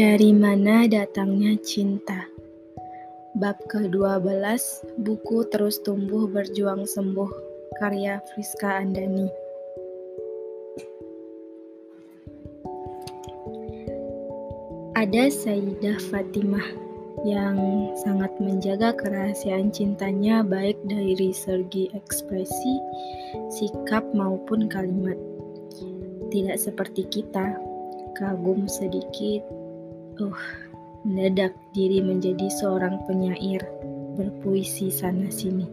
Dari mana datangnya cinta? Bab ke-12, buku Terus Tumbuh Berjuang Sembuh, karya Friska Andani. Ada Sayyidah Fatimah yang sangat menjaga kerahasiaan cintanya baik dari segi ekspresi, sikap maupun kalimat. Tidak seperti kita, kagum sedikit, uh, mendadak diri menjadi seorang penyair, berpuisi sana-sini.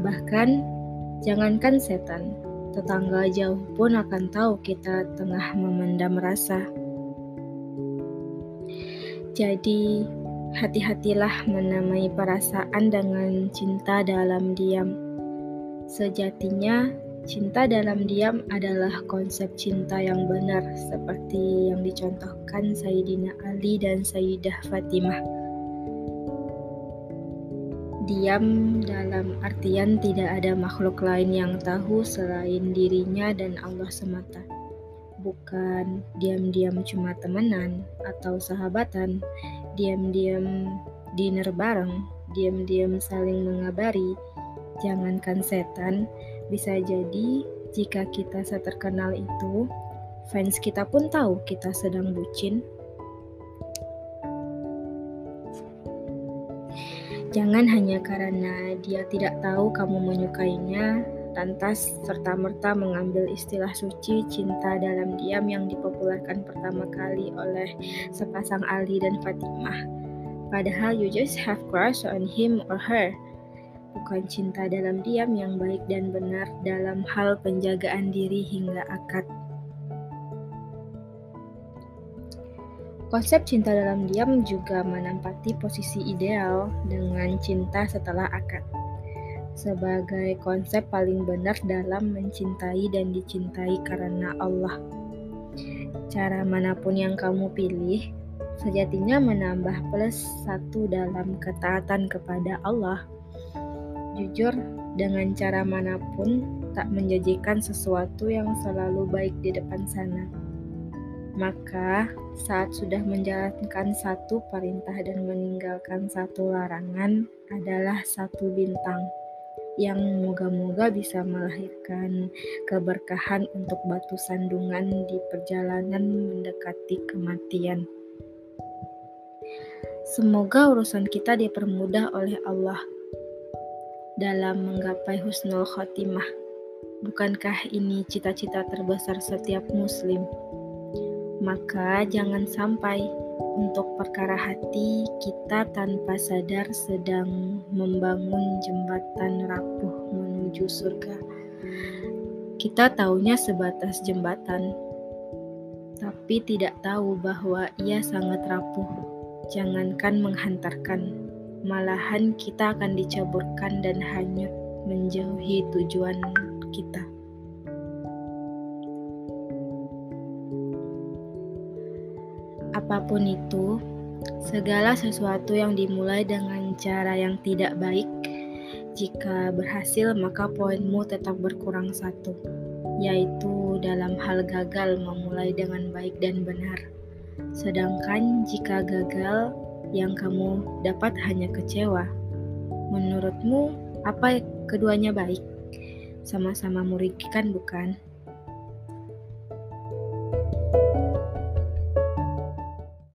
Bahkan, jangankan setan, tetangga jauh pun akan tahu kita tengah memendam rasa. Jadi, hati-hatilah menamai perasaan dengan cinta dalam diam. Sejatinya, cinta dalam diam adalah konsep cinta yang benar, seperti yang dicontohkan Sayyidina Ali dan Sayyidah Fatimah. Diam dalam artian tidak ada makhluk lain yang tahu selain dirinya dan Allah semata bukan diam-diam cuma temenan atau sahabatan, diam-diam dinner bareng, diam-diam saling mengabari. Jangankan setan, bisa jadi jika kita seterkenal itu, fans kita pun tahu kita sedang bucin. Jangan hanya karena dia tidak tahu kamu menyukainya, lantas serta-merta mengambil istilah suci cinta dalam diam yang dipopulerkan pertama kali oleh sepasang Ali dan Fatimah. Padahal you just have crush on him or her. Bukan cinta dalam diam yang baik dan benar dalam hal penjagaan diri hingga akad. Konsep cinta dalam diam juga menempati posisi ideal dengan cinta setelah akad sebagai konsep paling benar dalam mencintai dan dicintai karena Allah. Cara mana pun yang kamu pilih, sejatinya menambah plus satu dalam ketaatan kepada Allah. Jujur, dengan cara mana pun tak menjanjikan sesuatu yang selalu baik di depan sana. Maka, saat sudah menjalankan satu perintah dan meninggalkan satu larangan, adalah satu bintang yang moga-moga bisa melahirkan keberkahan untuk batu sandungan di perjalanan mendekati kematian. Semoga urusan kita dipermudah oleh Allah dalam menggapai husnul khotimah. Bukankah ini cita-cita terbesar setiap muslim? Maka jangan sampai untuk perkara hati kita tanpa sadar sedang membangun jembatan rapuh menuju surga. Kita taunya sebatas jembatan, tapi tidak tahu bahwa ia sangat rapuh. Jangankan menghantarkan, malahan kita akan dicaburkan dan hanyut menjauhi tujuan kita. Apa pun itu, segala sesuatu yang dimulai dengan cara yang tidak baik, jika berhasil maka poinmu tetap berkurang satu, yaitu dalam hal gagal memulai dengan baik dan benar. Sedangkan jika gagal, yang kamu dapat hanya kecewa. Menurutmu, apa keduanya baik? Sama-sama merugikan, bukan?